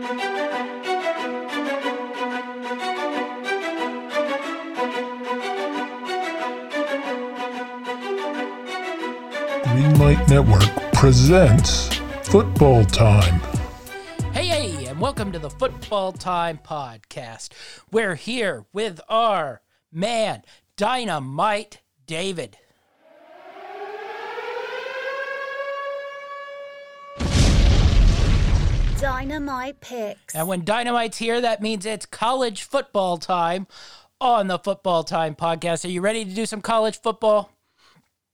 Greenlight Network presents Football Time. Hey, hey, and welcome to the Football Time Podcast. We're here with our man, Dynamite David. Dynamite picks. And when Dynamite's here, that means it's college football time on the Football Time Podcast. Are you ready to do some college football?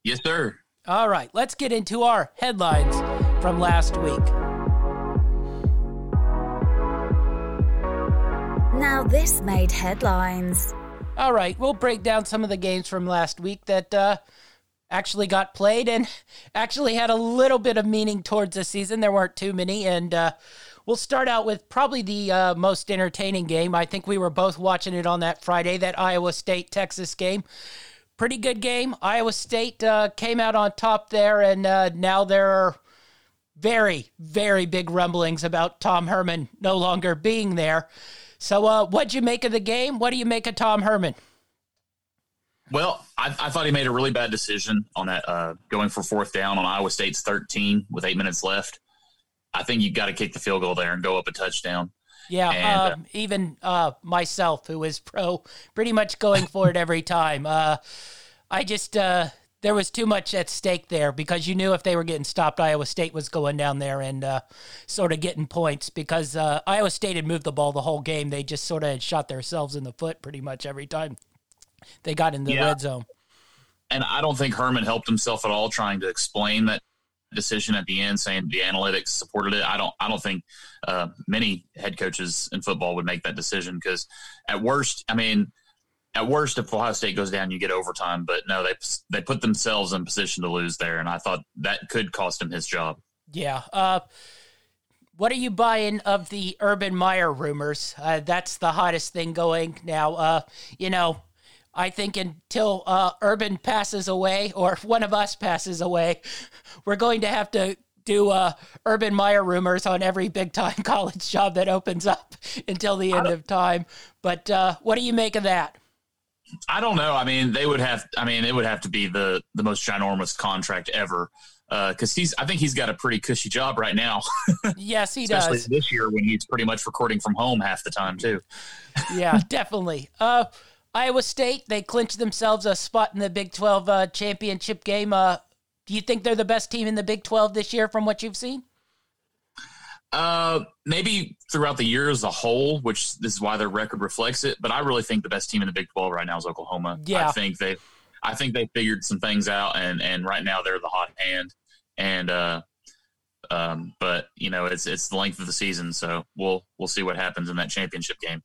Yes, sir. All right, let's get into our headlines from last week. Now this made headlines. All right, we'll break down some of the games from last week that uh, actually got played and actually had a little bit of meaning towards the season. There weren't too many, and uh, we'll start out with probably the uh, most entertaining game. I think we were both watching it on that Friday, that Iowa State Texas game. Pretty good game. Iowa State uh, came out on top there, and uh, now there are very, very big rumblings about Tom Herman no longer being there. So, uh, what'd you make of the game? What do you make of Tom Herman? Well, I, I thought he made a really bad decision on that uh, going for fourth down on Iowa State's 13 with eight minutes left. I think you've got to kick the field goal there and go up a touchdown. Yeah, And, um, even uh, myself, who is pro, pretty much going for it every time. Uh, I just uh, there was too much at stake there because you knew if they were getting stopped, Iowa State was going down there and uh, sort of getting points because uh, Iowa State had moved the ball the whole game. They just sort of had shot themselves in the foot pretty much every time they got in the Yeah. red zone. And I don't think Herman helped himself at all trying to explain that decision at the end, saying the analytics supported it. I don't. I don't think uh, many head coaches in football would make that decision because at worst, I mean, at worst, if Iowa State goes down, you get overtime. But no, they they put themselves in position to lose there, and I thought that could cost him his job. Yeah. Uh, what are you buying of the Urban Meyer rumors? Uh, that's the hottest thing going now. Uh, you know, I think until uh, Urban passes away or if one of us passes away, we're going to have to do uh, Urban Meyer rumors on every big time college job that opens up until the end of time. But uh, what do you make of that? I don't know. I mean, they would have. I mean, it would have to be the the most ginormous contract ever because he's. I think he's got a pretty cushy job right now, Yes, he especially does. this year when he's pretty much recording from home half the time too. yeah, definitely. Uh, Iowa State, they clinched themselves a spot in the Big 12 uh, championship game. Uh, do you think they're the best team in the Big 12 this year from what you've seen? Uh, maybe throughout the year as a whole, which this is why their record reflects it. But I really think the best team in the Big Twelve right now is Oklahoma. Yeah. I think they, I think they figured some things out, and and right now they're the hot hand. And uh, um, but you know it's it's the length of the season, so we'll we'll see what happens in that championship game.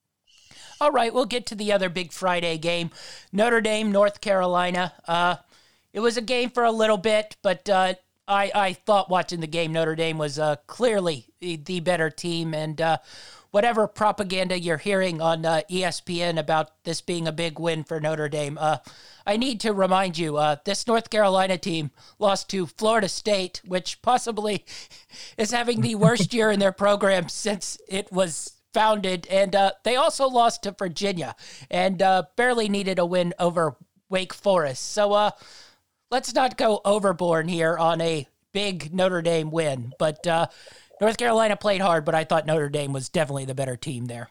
All right, we'll get to the other big Friday game Notre Dame, North Carolina. Uh, it was a game for a little bit, but uh, I, I thought watching the game, Notre Dame was uh, clearly the, the better team. And uh, whatever propaganda you're hearing on uh, ESPN about this being a big win for Notre Dame, uh, I need to remind you this North Carolina team lost to Florida State, which possibly is having the worst year in their program since it was founded. And uh, they also lost to Virginia and uh, barely needed a win over Wake Forest. So uh, let's not go overboard here on a big Notre Dame win. But uh, North Carolina played hard, but I thought Notre Dame was definitely the better team there.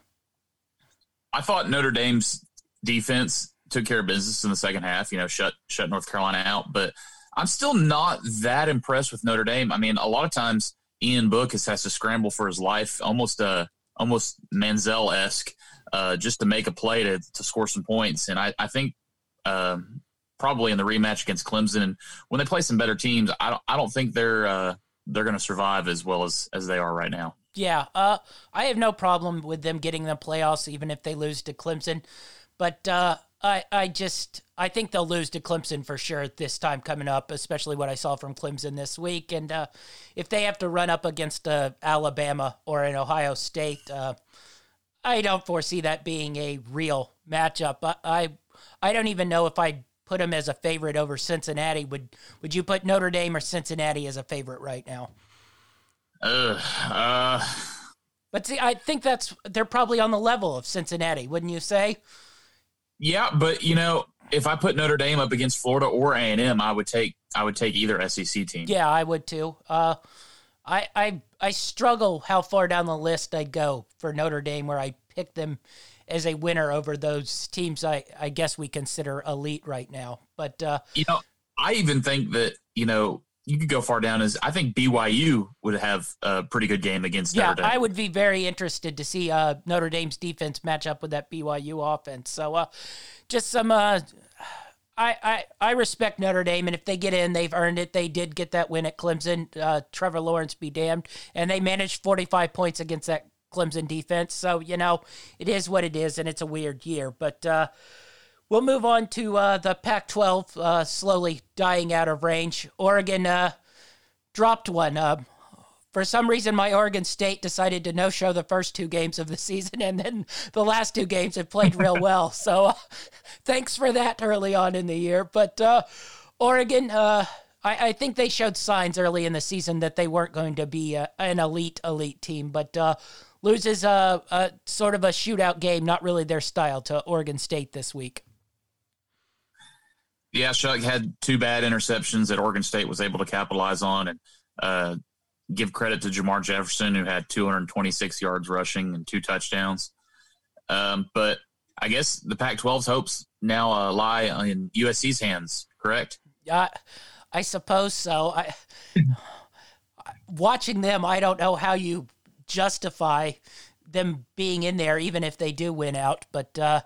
I thought Notre Dame's defense took care of business in the second half. You know, shut shut North Carolina out. But I'm still not that impressed with Notre Dame. I mean, a lot of times Ian Book has, has to scramble for his life, almost uh almost Manziel esque, uh, just to make a play to to score some points. And I I think. Um, Probably in the rematch against Clemson, and when they play some better teams, I don't. I don't think they're uh, they're going to survive as well as as they are right now. Yeah, uh, I have no problem with them getting the playoffs, even if they lose to Clemson. But uh, I, I just, I think they'll lose to Clemson for sure this time coming up, especially what I saw from Clemson this week. And uh, if they have to run up against uh, Alabama or an Ohio State, uh, I don't foresee that being a real matchup. I, I, I don't even know if I'd put them as a favorite over Cincinnati. Would, would you put Notre Dame or Cincinnati as a favorite right now? Uh, uh, But see, I think that's they're probably on the level of Cincinnati, wouldn't you say? Yeah, but you know, if I put Notre Dame up against Florida or A and M, I would take I would take either SEC team. Yeah, I would too. Uh, I I I struggle how far down the list I'd go for Notre Dame, where I pick them as a winner over those teams. I I guess we consider elite right now, but uh, you know, I even think that you know you could go far down as I think BYU would have a pretty good game against yeah, Notre Dame. I would be very interested to see uh, Notre Dame's defense match up with that BYU offense. So, uh, just some. Uh, I, I, I respect Notre Dame, and if they get in, they've earned it. They did get that win at Clemson. Uh, Trevor Lawrence be damned, and they managed 45 points against that Clemson defense. So you know it is what it is, and it's a weird year. But uh, We'll move on to uh, the Pac 12, uh, slowly dying out of range. Oregon uh, dropped one. Uh, for some reason, my Oregon State decided to no show the first two games of the season, and then the last two games have played real well. So uh, thanks for that early on in the year. But uh, Oregon, I, I, think they showed signs early in the season that they weren't going to be an elite, elite team. But loses a, a sort of a shootout game, not really their style, to Oregon State this week. Yeah, Shough had two bad interceptions that Oregon State was able to capitalize on, and uh, give credit to Jermar Jefferson, who had 226 yards rushing and two touchdowns. Um, but I guess the Pac-12's hopes now uh, lie in USC's hands. Correct? Yeah, I suppose so. I, watching them, I don't know how you justify them being in there, even if they do win out. But uh,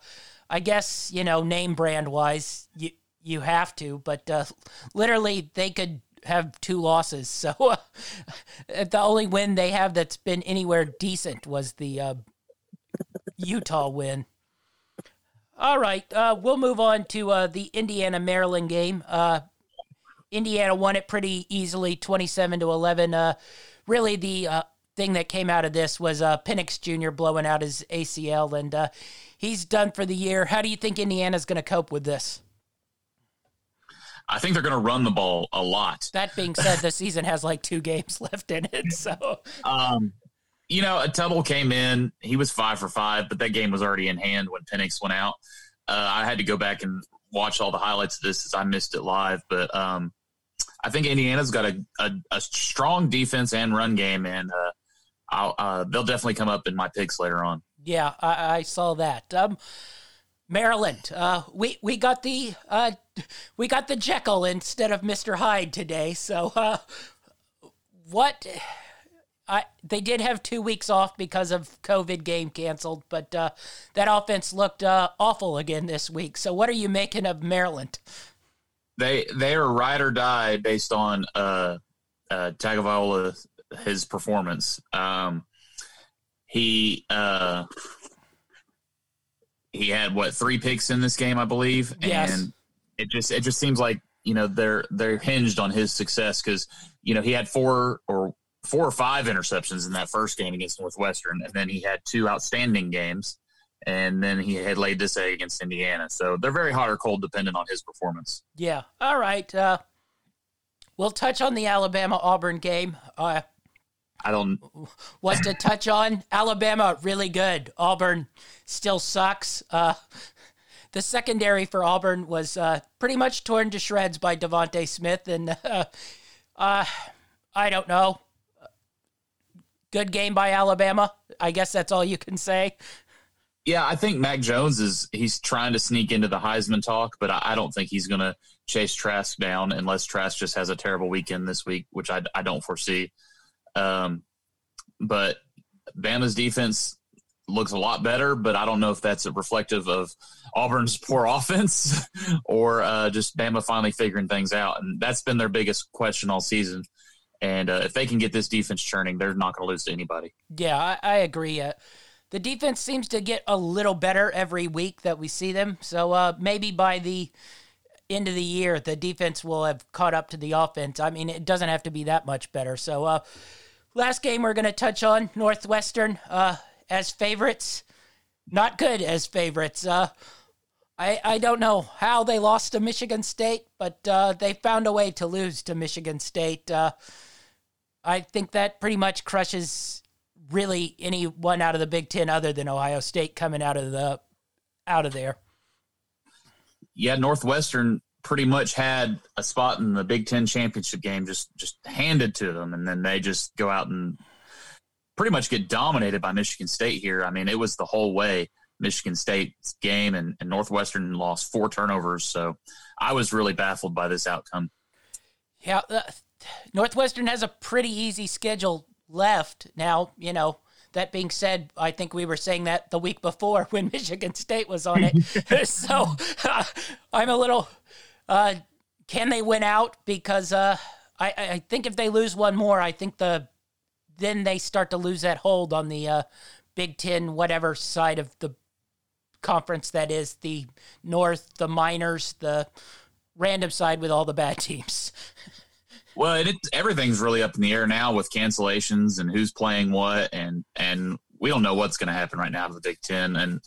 I guess you know, name brand wise, you you have to, but uh, literally they could have two losses. So uh, the only win they have that's been anywhere decent was the uh, Utah win. All right, uh, we'll move on to uh, the Indiana Maryland game. Uh, Indiana won it pretty easily, twenty-seven to eleven. really, the thing that came out of this was Penix Jr. blowing out his ACL, and he's done for the year. How do you think Indiana's going to cope with this? I think they're going to run the ball a lot. That being said, the season has like two games left in it. So, um, you know, a Tuttle came in. He was five for five, but that game was already in hand when Penix went out. Uh, I had to go back and watch all the highlights of this as I missed it live. But um, I think Indiana's got a, a, a, strong defense and run game, and uh, uh, they'll definitely come up in my picks later on. Yeah, I, I saw that. Um, Maryland. Uh, we we got the uh, we got the Jekyll instead of Mister Hyde today. So uh, what? I they did have two weeks off because of COVID game canceled, but uh, that offense looked uh, awful again this week. So what are you making of Maryland? They they are ride or die based on uh, Tagovailoa his performance. Um, he he had what three picks in this game, I believe, yes. and it just it just seems like you know they're they're hinged on his success because you know he had four or four or five interceptions in that first game against Northwestern, and then he had two outstanding games, and then he had laid this egg against Indiana. So they're very hot or cold dependent on his performance. Yeah. All right. Uh, we'll touch on the Alabama Auburn game. Uh, I don't. What to touch on? Alabama really good. Auburn still sucks. Uh, the secondary for Auburn was uh, pretty much torn to shreds by DeVonta Smith, and uh, uh, I don't know. Good game by Alabama. I guess that's all you can say. Yeah, I think Mac Jones is he's trying to sneak into the Heisman talk, but I, I don't think he's going to chase Trask down unless Trask just has a terrible weekend this week, which I, I don't foresee. Um, but Bama's defense looks a lot better, but I don't know if that's a reflective of Auburn's poor offense or uh, just Bama finally figuring things out. And that's been their biggest question all season. And uh, if they can get this defense churning, they're not going to lose to anybody. Yeah, I, I agree. Uh, the defense seems to get a little better every week that we see them. So uh, maybe by the end of the year, the defense will have caught up to the offense. I mean, it doesn't have to be that much better. So, uh, last game we're going to touch on Northwestern uh, as favorites. Not good as favorites. Uh, I, I don't know how they lost to Michigan State, but uh, they found a way to lose to Michigan State. Uh, I think that pretty much crushes really anyone out of the Big Ten other than Ohio State coming out of the out of there. Yeah, Northwestern pretty much had a spot in the Big Ten championship game just just handed to them, and then they just go out and pretty much get dominated by Michigan State here. I mean, it was the whole way Michigan State's game, and, and Northwestern lost four turnovers. So I was really baffled by this outcome. Yeah, uh, Northwestern has a pretty easy schedule left now. You know, that being said, I think we were saying that the week before when Michigan State was on it. so uh, I'm a little. Uh, can they win out? Because uh, I, I think if they lose one more, I think the then they start to lose that hold on the uh, Big Ten, whatever side of the conference that is the North, the minors, the random side with all the bad teams. Well, it, everything's really up in the air now with cancellations and who's playing what, and and we don't know what's going to happen right now to the Big Ten. And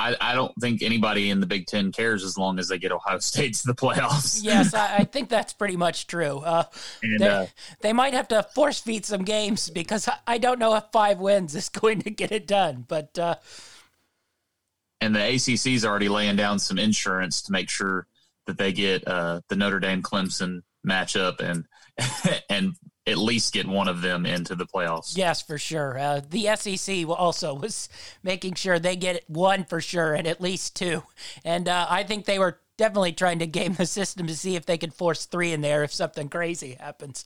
I, I don't think anybody in the Big Ten cares as long as they get Ohio State to the playoffs. yes, I, I think that's pretty much true. Uh, and, they, uh, they might have to force feed some games because I, I don't know if five wins is going to get it done. But uh, and the ACC's already laying down some insurance to make sure that they get uh, the Notre Dame Clemson matchup and and at least get one of them into the playoffs. Yes, for sure. Uh, the SEC also was making sure they get one for sure and at least two. And uh, I think they were definitely trying to game the system to see if they could force three in there if something crazy happens.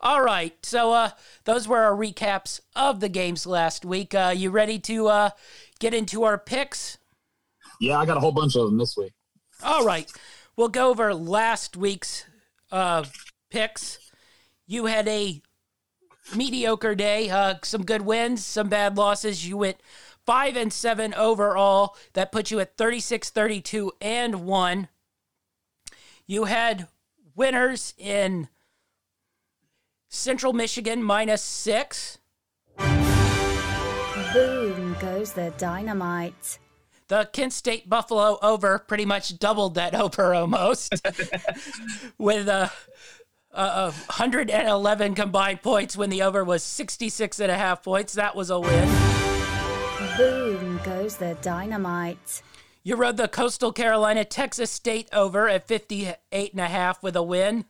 All right, so uh, those were our recaps of the games last week. Uh, you ready to uh, get into our picks? Yeah, I got a whole bunch of them this week. All right, we'll go over last week's uh, picks. You had a mediocre day, uh, some good wins, some bad losses. You went five and seven overall. That put you at 36, 32, and one. You had winners in Central Michigan minus six. Boom goes the dynamite. The Kent State Buffalo over pretty much doubled that over almost with a. Uh, 111 combined points when the over was 66 and a half points. That was a win. Boom goes the dynamite. You rode the Coastal Carolina Texas State over at 58 and a half with a win.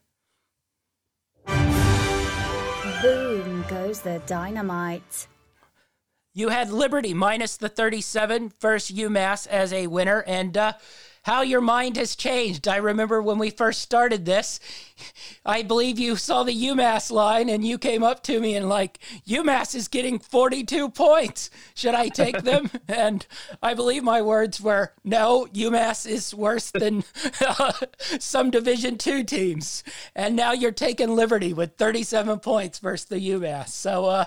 Boom goes the dynamite. You had Liberty minus the 37 versus UMass as a winner, and uh, how your mind has changed. I remember when we first started this, I believe you saw the UMass line and you came up to me and, like, UMass is getting 42 points. Should I take them? and I believe my words were, no, UMass is worse than uh, some Division two teams. And now you're taking Liberty with 37 points versus the UMass. So, uh,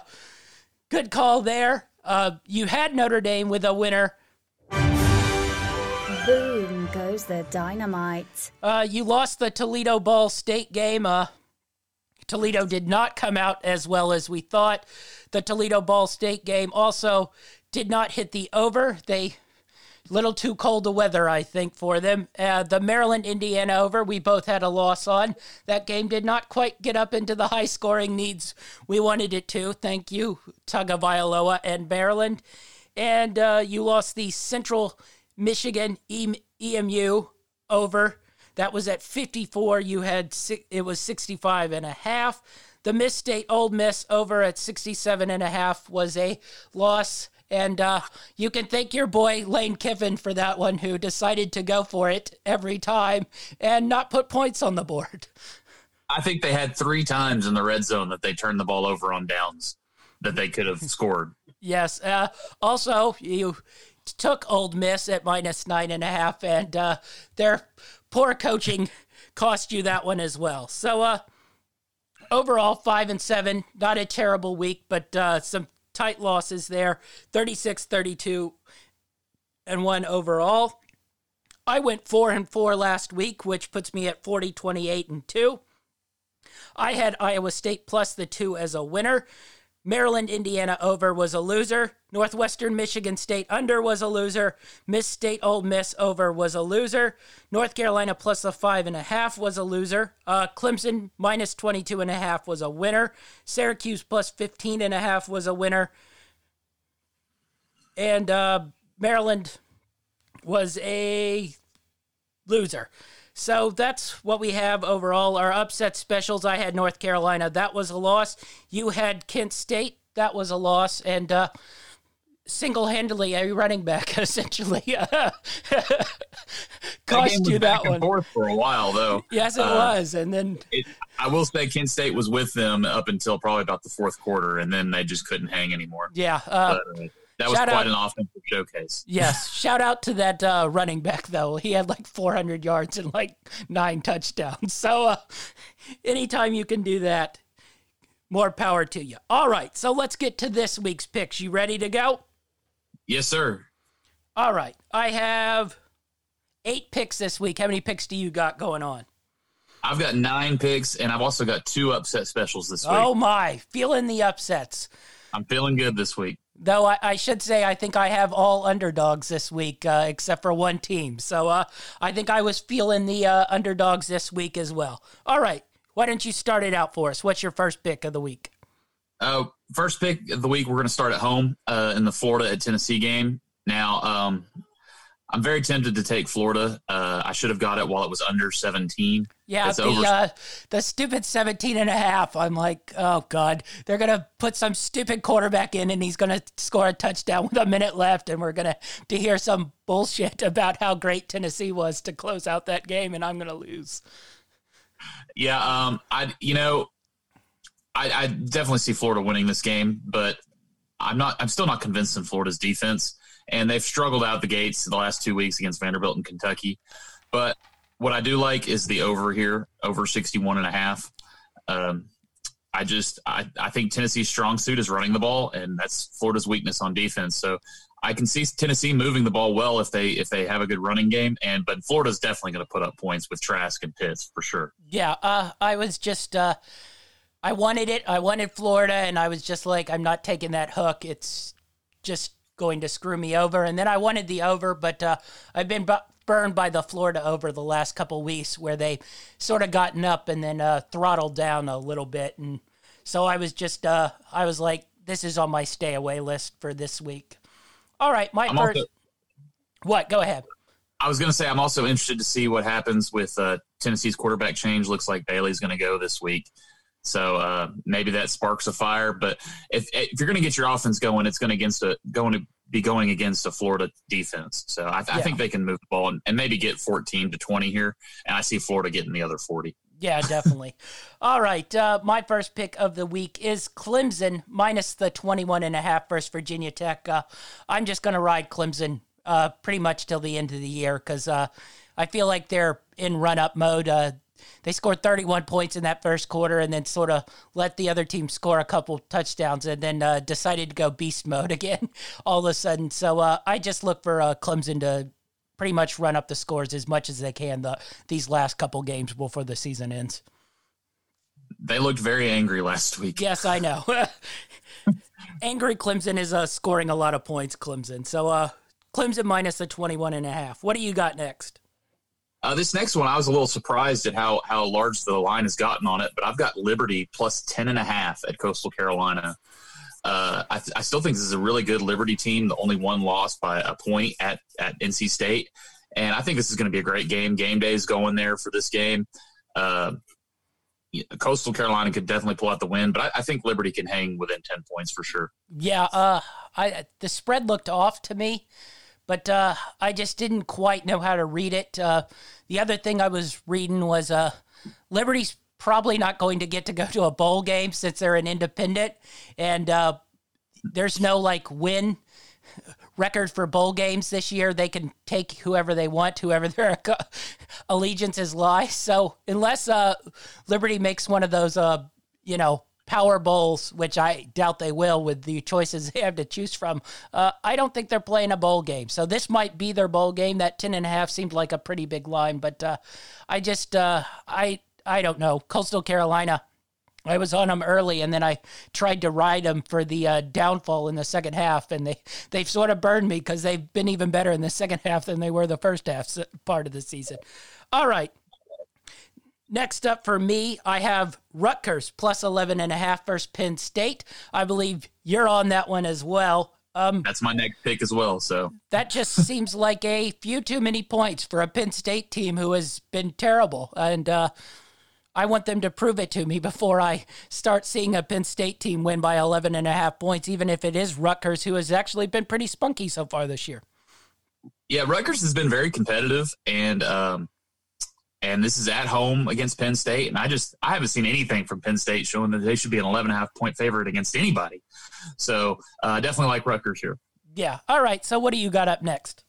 good call there. Uh, you had Notre Dame with a winner. Boom goes the dynamite. Uh, you lost the Toledo Ball State game. Uh, Toledo did not come out as well as we thought. The Toledo Ball State game also did not hit the over. They little too cold the weather, I think, for them. Uh, the Maryland Indiana over, we both had a loss on. That game did not quite get up into the high scoring needs we wanted it to. Thank you, Tagovailoa and Maryland. And uh, you lost the Central Michigan e- EMU over. That was at 54. You had it was 65 and a half. The Miss State Ole Miss over at 67 and a half was a loss. And uh, you can thank your boy Lane Kiffin for that one, who decided to go for it every time and not put points on the board. I think they had three times in the red zone that they turned the ball over on downs that they could have scored. Yes. Uh, also, you took Ole Miss at minus nine and a half, and uh, their poor coaching cost you that one as well. So, uh, overall, five and seven, not a terrible week, but uh, some tight losses there 36 32 and one overall. I went four and four last week, which puts me at 40 28 and two. I had Iowa State plus the two as a winner. Maryland, Indiana over was a loser. Northwestern, Michigan State under was a loser. Miss State, Ole Miss over was a loser. North Carolina plus a five and a half was a loser. Uh, Clemson minus 22 and a half was a winner. Syracuse plus 15 and a half was a winner. and uh, Maryland was a loser. So that's what we have overall. Our upset specials I had North Carolina. That was a loss. You had Kent State. That was a loss. And uh, single handedly a running back essentially cost you that one. Forth for a while, though. Yes, it uh, was. And then it, I will say Kent State was with them up until probably about the fourth quarter, and then they just couldn't hang anymore. Yeah. Uh, but, uh, that was quite out, an offensive showcase. Yes. shout out to that uh, running back, though. He had like 400 yards and like nine touchdowns. So uh, anytime you can do that, more power to you. All right. So let's get to this week's picks. You ready to go? Yes, sir. All right. I have eight picks this week. How many picks do you got going on? I've got nine picks, and I've also got two upset specials this week. Oh, my. Feeling the upsets. I'm feeling good this week. Though I, I, should say, I think I have all underdogs this week, uh, except for one team. So uh, I think I was feeling the uh, underdogs this week as well. All right. Why don't you start it out for us? What's your first pick of the week? Uh, first pick of the week, we're going to start at home uh, in the Florida at Tennessee game. Now, um, I'm very tempted to take Florida. Uh, I should have got it while it was under 17. Yeah, the, over- uh, the stupid 17 and a half. I'm like, oh, God. They're going to put some stupid quarterback in and he's going to score a touchdown with a minute left. And we're going to to hear some bullshit about how great Tennessee was to close out that game. And I'm going to lose. Yeah. Um, I, you know, I, I definitely see Florida winning this game, but I'm not. I'm still not convinced in Florida's defense, and they've struggled out the gates the last two weeks against Vanderbilt and Kentucky. But what I do like is the over here, over 61 and a half. Um, I just I, I think Tennessee's strong suit is running the ball, and that's Florida's weakness on defense. So I can see Tennessee moving the ball well if they if they have a good running game, and but Florida's definitely going to put up points with Trask and Pitts for sure. Yeah, uh, I was just. Uh I wanted it. I wanted Florida, and I was just like, I'm not taking that hook. It's just going to screw me over. And then I wanted the over, but uh, I've been bu- burned by the Florida over the last couple weeks, where they sort of gotten up and then uh, throttled down a little bit, and so I was just, uh, I was like, this is on my stay away list for this week. All right, my I'm first. Also- what? Go ahead. I was going to say I'm also interested to see what happens with uh, Tennessee's quarterback change. Looks like Bailey's going to go this week. So uh, maybe that sparks a fire. But if if you're going to get your offense going, it's going against a going to be going against a Florida defense. So I, yeah. I think they can move the ball and, and, maybe get 14 to 20 here. And I see Florida getting the other 40. Yeah, definitely. All right. Uh, my first pick of the week is Clemson minus the 21 and a half versus Virginia Tech. Uh, I'm just going to ride Clemson uh, pretty much till the end of the year because uh, I feel like they're in run up mode. They scored 31 points in that first quarter and then sort of let the other team score a couple touchdowns and then uh, decided to go beast mode again all of a sudden. So uh, I just look for uh, Clemson to pretty much run up the scores as much as they can the, these last couple games before the season ends. They looked very angry last week. Yes, I know. angry Clemson is uh, scoring a lot of points, Clemson. So uh, Clemson minus the 21 and a half. What do you got next? Uh, this next one, I was a little surprised at how how large the line has gotten on it, but I've got Liberty plus ten and a half at Coastal Carolina. Uh, I, th- I, still think this is a really good Liberty team. The only one lost by a point at at NC State, and I think this is going to be a great game. Game day is going there for this game. Uh, Coastal Carolina could definitely pull out the win, but I, I, think Liberty can hang within ten points for sure. Yeah, uh, I the spread looked off to me but uh, I just didn't quite know how to read it. Uh, the other thing I was reading was uh, Liberty's probably not going to get to go to a bowl game since they're an independent, and uh, there's no like win record for bowl games this year. They can take whoever they want, whoever their allegiances lie. So unless uh, Liberty makes one of those, uh, you know, Power Bowls, which I doubt they will with the choices they have to choose from, uh, I don't think they're playing a bowl game. So this might be their bowl game. That 10 and a half seemed like a pretty big line, but uh, I just, uh, I, I don't know. Coastal Carolina. I was on them early, and then I tried to ride them for the uh, downfall in the second half, and they they've sort of burned me because they've been even better in the second half than they were the first half part of the season. All right, Next up for me, I have Rutgers plus 11 and a half versus Penn State. I believe you're on that one as well. Um, That's my next pick as well. So that just seems like a few too many points for a Penn State team who has been terrible. And uh, I want them to prove it to me before I start seeing a Penn State team win by 11 and a half points, even if it is Rutgers, who has actually been pretty spunky so far this year. yeah, Rutgers has been very competitive, and um, and this is at home against Penn State, and I just I haven't seen anything from Penn State showing that they should be an 11 and a half point favorite against anybody. So uh, definitely like Rutgers here. Yeah. All right. So what do you got up next?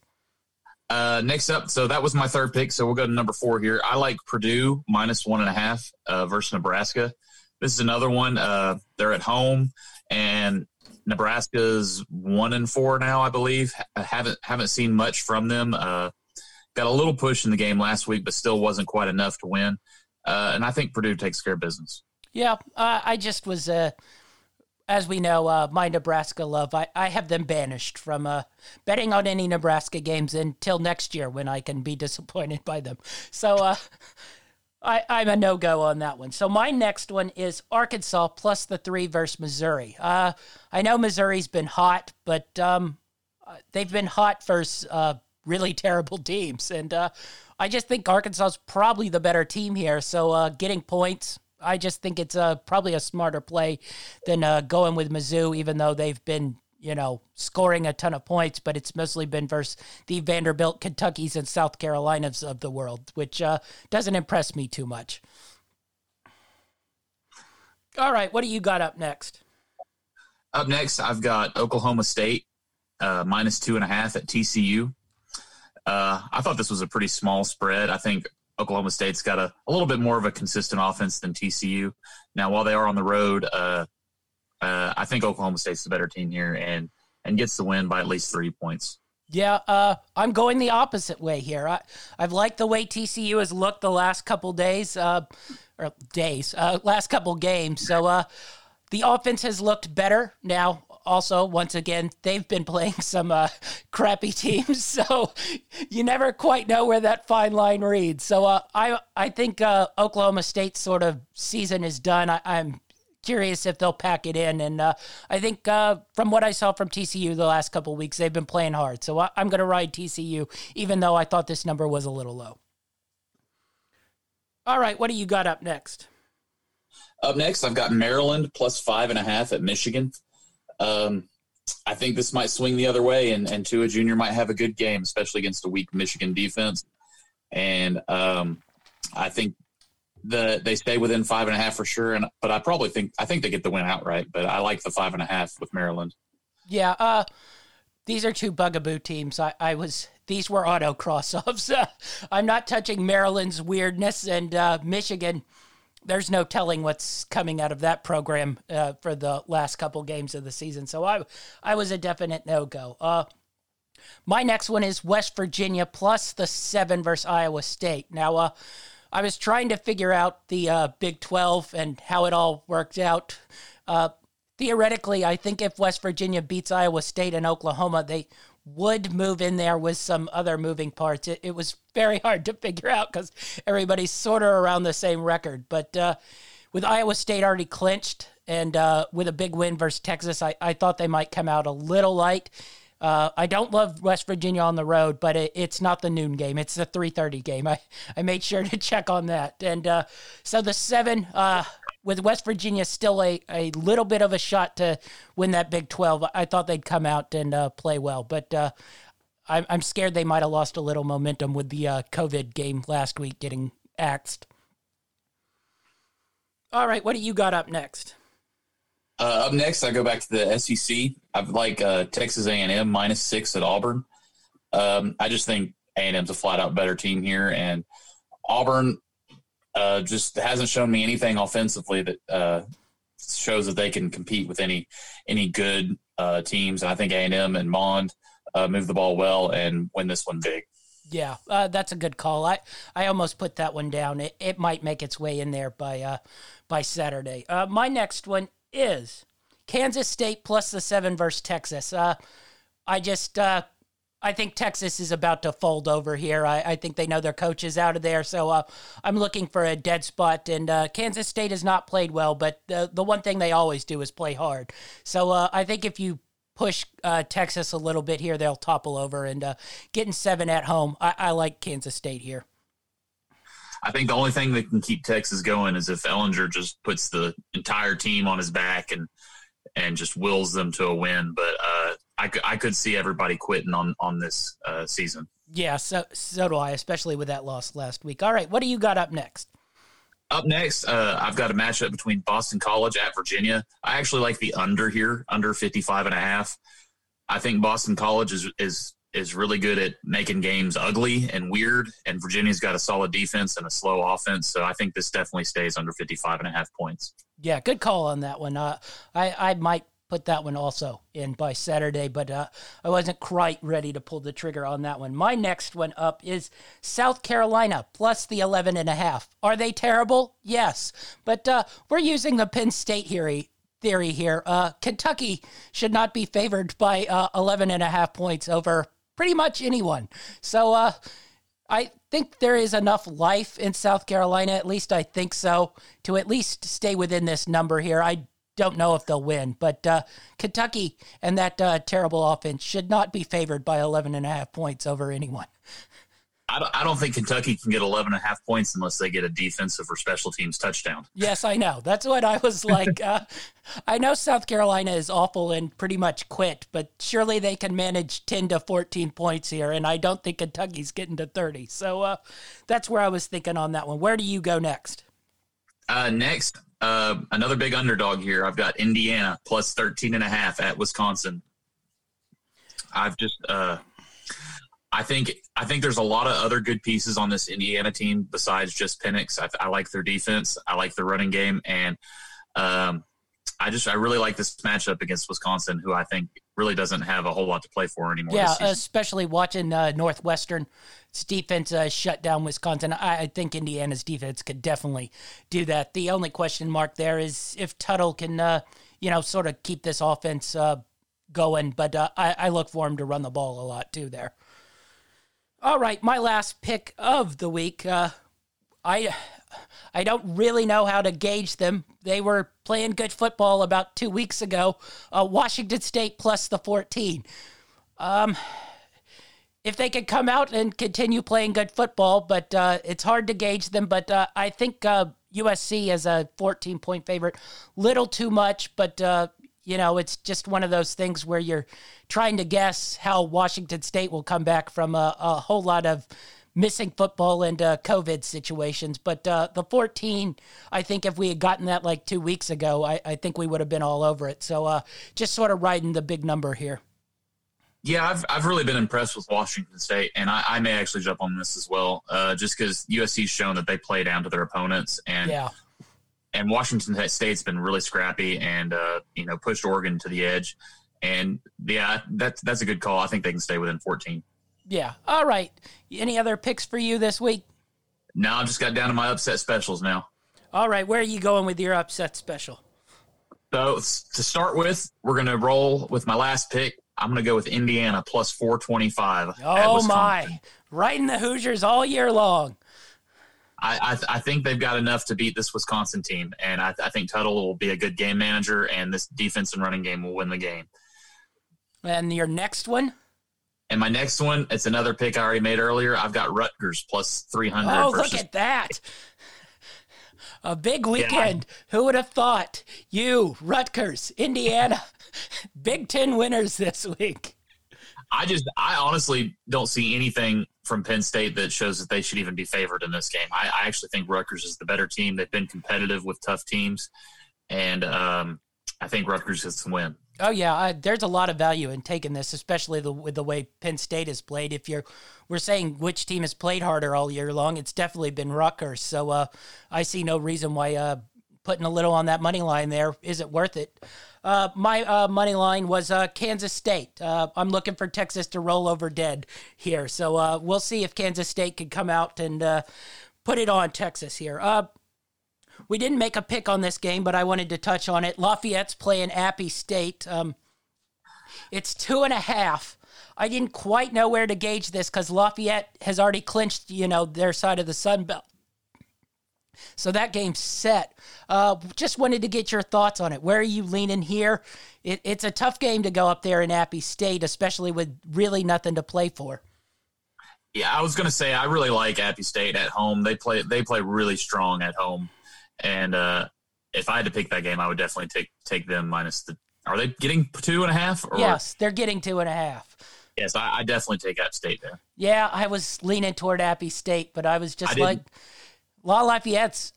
Uh, next up, so that was my third pick. So we'll go to number four here. I like Purdue minus one and a half uh, versus Nebraska. This is another one. Uh, they're at home, and Nebraska's one and four now, I believe. I haven't haven't seen much from them. Uh, got a little push in the game last week, but still wasn't quite enough to win. Uh, and I think Purdue takes care of business. Yeah. Uh, I just was, uh, as we know, uh, my Nebraska love, I, I have them banished from uh, betting on any Nebraska games until next year when I can be disappointed by them. So uh, I, I'm a no go on that one. So my next one is Arkansas plus the three versus Missouri. I know Missouri's been hot, but um, they've been hot versus really terrible teams. And uh, I just think Arkansas is probably the better team here. So uh, getting points, I just think it's uh, probably a smarter play than uh, going with Mizzou, even though they've been, you know, scoring a ton of points, but it's mostly been versus the Vanderbilt, Kentuckies, and South Carolinas of the world, which uh, doesn't impress me too much. All right, what do you got up next? Up next, I've got Oklahoma State uh, minus two and a half at TCU. Uh, I thought this was a pretty small spread. I think Oklahoma State's got a, a little bit more of a consistent offense than TCU. Now, while they are on the road, uh, uh, I think Oklahoma State's the better team here and and gets the win by at least three points. Yeah, uh, I'm going the opposite way here. I, I've liked the way TCU has looked the last couple days, uh, or days, uh, last couple games. So uh, the offense has looked better. Now, also, once again, they've been playing some uh, crappy teams, so you never quite know where that fine line reads. So uh, I I think uh, Oklahoma State's sort of season is done. I, I'm curious if they'll pack it in, and uh, I think uh, from what I saw from TCU the last couple weeks, they've been playing hard. So I, I'm going to ride TCU, even though I thought this number was a little low. All right, what do you got up next? Up next, I've got Maryland plus five and a half at Michigan. Um, I think this might swing the other way, and, and Tua Jr. might have a good game, especially against a weak Michigan defense. And um, I think the they stay within five and a half for sure. And but I probably think I think they get the win outright. But I like the five and a half with Maryland. Yeah, uh, these are two bugaboo teams. I, I was these were auto cross offs. I'm not touching Maryland's weirdness and uh, Michigan. There's no telling what's coming out of that program uh, for the last couple games of the season. So I I was a definite no go. Uh, my next one is West Virginia plus the seven versus Iowa State. Now, uh, I was trying to figure out the uh, Big 12 and how it all worked out. Uh, theoretically, I think if West Virginia beats Iowa State and Oklahoma, they would move in there with some other moving parts. It, it was very hard to figure out because everybody's sort of around the same record. But uh, with Iowa State already clinched and uh, with a big win versus Texas, I, I thought they might come out a little light. Uh, I don't love West Virginia on the road, but it, it's not the noon game. It's the 3:30 game. I, I made sure to check on that. And uh, so the seven uh, with West Virginia still a, a little bit of a shot to win that Big 12. I thought they'd come out and uh, play well, but uh, I'm, I'm scared they might have lost a little momentum with the uh, COVID game last week getting axed. All right, what do you got up next? Uh, up next, I go back to the SEC. I like uh, Texas A&M minus six at Auburn. Um, I just think A&M's a flat out better team here, and Auburn uh, just hasn't shown me anything offensively that uh, shows that they can compete with any any good uh, teams. And I think A&M and Mond uh, move the ball well and win this one big. Yeah, uh, that's a good call. I, I almost put that one down. It, it might make its way in there by uh, by Saturday. My next one is Kansas State plus the seven versus Texas. I just I think Texas is about to fold over here. I, I think they know their coach is out of there, so uh, I'm looking for a dead spot. And uh, Kansas State has not played well, but the the one thing they always do is play hard. So uh, I think if you push uh, Texas a little bit here. They'll topple over and uh, getting seven at home. I, I like Kansas State here. I think the only thing that can keep Texas going is if Ehlinger just puts the entire team on his back and and just wills them to a win. But I, I could see everybody quitting on on this uh, season. Yeah, so so do I, especially with that loss last week. All right, what do you got up next? Up next, uh, I've got a matchup between Boston College at Virginia. I actually like the under here, under 55 and a half. I think Boston College is is is really good at making games ugly and weird, and Virginia's got a solid defense and a slow offense. So I think this definitely stays under 55 and a half points. Yeah, good call on that one. Uh, I I might put that one also in by Saturday, but uh, I wasn't quite ready to pull the trigger on that one. My next one up is South Carolina plus the 11 and a half. Are they terrible? Yes, but uh, we're using the Penn State theory theory here. Uh, Kentucky should not be favored by uh, 11 and a half points over pretty much anyone. So uh, I think there is enough life in South Carolina, at least I think so, to at least stay within this number here. I don't know if they'll win, but uh, Kentucky and that uh, terrible offense should not be favored by 11 and a half points over anyone. I don't, I don't think Kentucky can get 11 and a half points unless they get a defensive or special teams touchdown. Yes, I know. That's what I was like. Uh, I know South Carolina is awful and pretty much quit, but surely they can manage 10 to 14 points here, and I don't think Kentucky's getting to 30. So uh, that's where I was thinking on that one. Where do you go next? Uh, next, uh, another big underdog here. I've got Indiana plus 13 and a half at Wisconsin. I've just, uh, I think I think there's a lot of other good pieces on this Indiana team besides just Penix. I, I like their defense. I like their running game, and um, I just I really like this matchup against Wisconsin, who I think really doesn't have a whole lot to play for anymore. Yeah, especially watching uh, Northwestern's defense uh, shut down Wisconsin. I, I, think Indiana's defense could definitely do that. The only question mark there is if Tuttle can, uh, you know, sort of keep this offense uh, going. But uh, I, I look for him to run the ball a lot too there. All right, my last pick of the week. Uh, I I don't really know how to gauge them. They were playing good football about two weeks ago. Uh, Washington State plus the 14. Um, if they could come out and continue playing good football, but uh, it's hard to gauge them. But uh, I think USC uh, as a 14 point favorite, little too much. But uh, you know, it's just one of those things where you're trying to guess how Washington State will come back from a, a whole lot of missing football and uh, COVID situations. But uh, the 14, I think if we had gotten that like two weeks ago, I, I think we would have been all over it. So uh, just sort of riding the big number here. Yeah, I've, I've really been impressed with Washington State, and I, I may actually jump on this as well, uh, just because USC's shown that they play down to their opponents, and yeah and Washington State's been really scrappy and uh, you know pushed Oregon to the edge. And yeah, that's that's a good call. I think they can stay within 14. Yeah. All right. Any other picks for you this week? No, I just got down to my upset specials now. All right. Where are you going with your upset special? So to start with, we're going to roll with my last pick. I'm going to go with Indiana plus 425. Oh my! Right in the Hoosiers all year long. I, I, I, think they've got enough to beat this Wisconsin team, and I, I, think Tuttle will be a good game manager, and this defense and running game will win the game. And your next one? And my next one, it's another pick I already made earlier. I've got Rutgers plus three hundred. Oh, versus- look at that! A big weekend. Yeah. Who would have thought? You, Rutgers, Indiana, Big Ten winners this week. I just, I honestly don't see anything from Penn State that shows that they should even be favored in this game. I, I actually think Rutgers is the better team. They've been competitive with tough teams, and um, I think Rutgers is to win. Oh yeah, I, there's a lot of value in taking this, especially the, with the way Penn State has played. If you're, we're saying which team has played harder all year long, it's definitely been Rutgers. So uh, I see no reason why uh, putting a little on that money line there isn't worth it. Uh, my uh, money line was uh, Kansas State. Uh, I'm looking for Texas to roll over dead here. So we'll see if Kansas State can come out and put it on Texas here. We didn't make a pick on this game, but I wanted to touch on it. Lafayette's playing Appy State. Um, it's two and a half. I didn't quite know where to gauge this because Lafayette has already clinched, you know, their side of the Sun Belt. So that game's set. Uh, just wanted to get your thoughts on it. Where are you leaning here? It, it's a tough game to go up there in Appy State, especially with really nothing to play for. Yeah, I was to say I really like Appy State at home. They play they play really strong at home, and uh, if I had to pick that game, I would definitely take take them minus the. Are they getting two and a half? Or? Yes, they're getting two and a half. Yes, I, I definitely take App State there. Yeah, I was leaning toward Appy State, but I was just I like, La Lafayette's.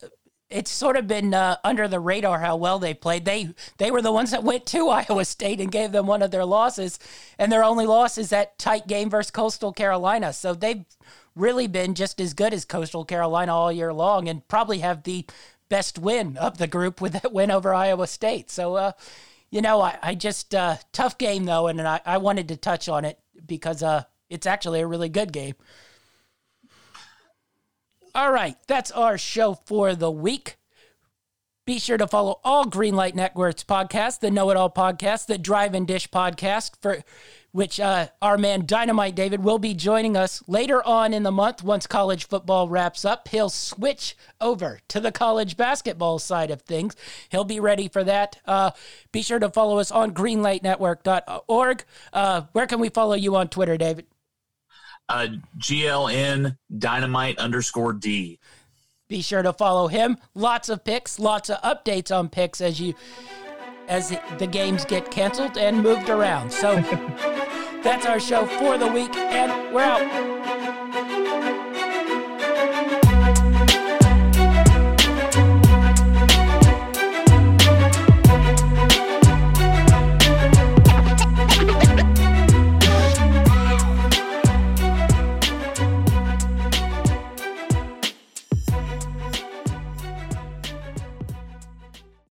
It's sort of been uh, under the radar how well they played. They they were the ones that went to Iowa State and gave them one of their losses, and their only loss is that tight game versus Coastal Carolina. So they've really been just as good as Coastal Carolina all year long, and probably have the best win of the group with that win over Iowa State. So, uh, you know, I, I just uh, tough game though, and I, I wanted to touch on it because uh, it's actually a really good game. All right, that's our show for the week. Be sure to follow all Greenlight Networks podcasts, the Know It All podcast, the Drive and Dish podcast, for which uh, our man Dynamite David will be joining us later on in the month once college football wraps up. He'll switch over to the college basketball side of things. He'll be ready for that. Uh, be sure to follow us on greenlightnetwork.org. Uh, where can we follow you on Twitter, David? Uh, GLN Dynamite underscore D. Be sure to follow him. Lots of picks, lots of updates on picks as you as the games get canceled and moved around. So that's our show for the week, and we're out.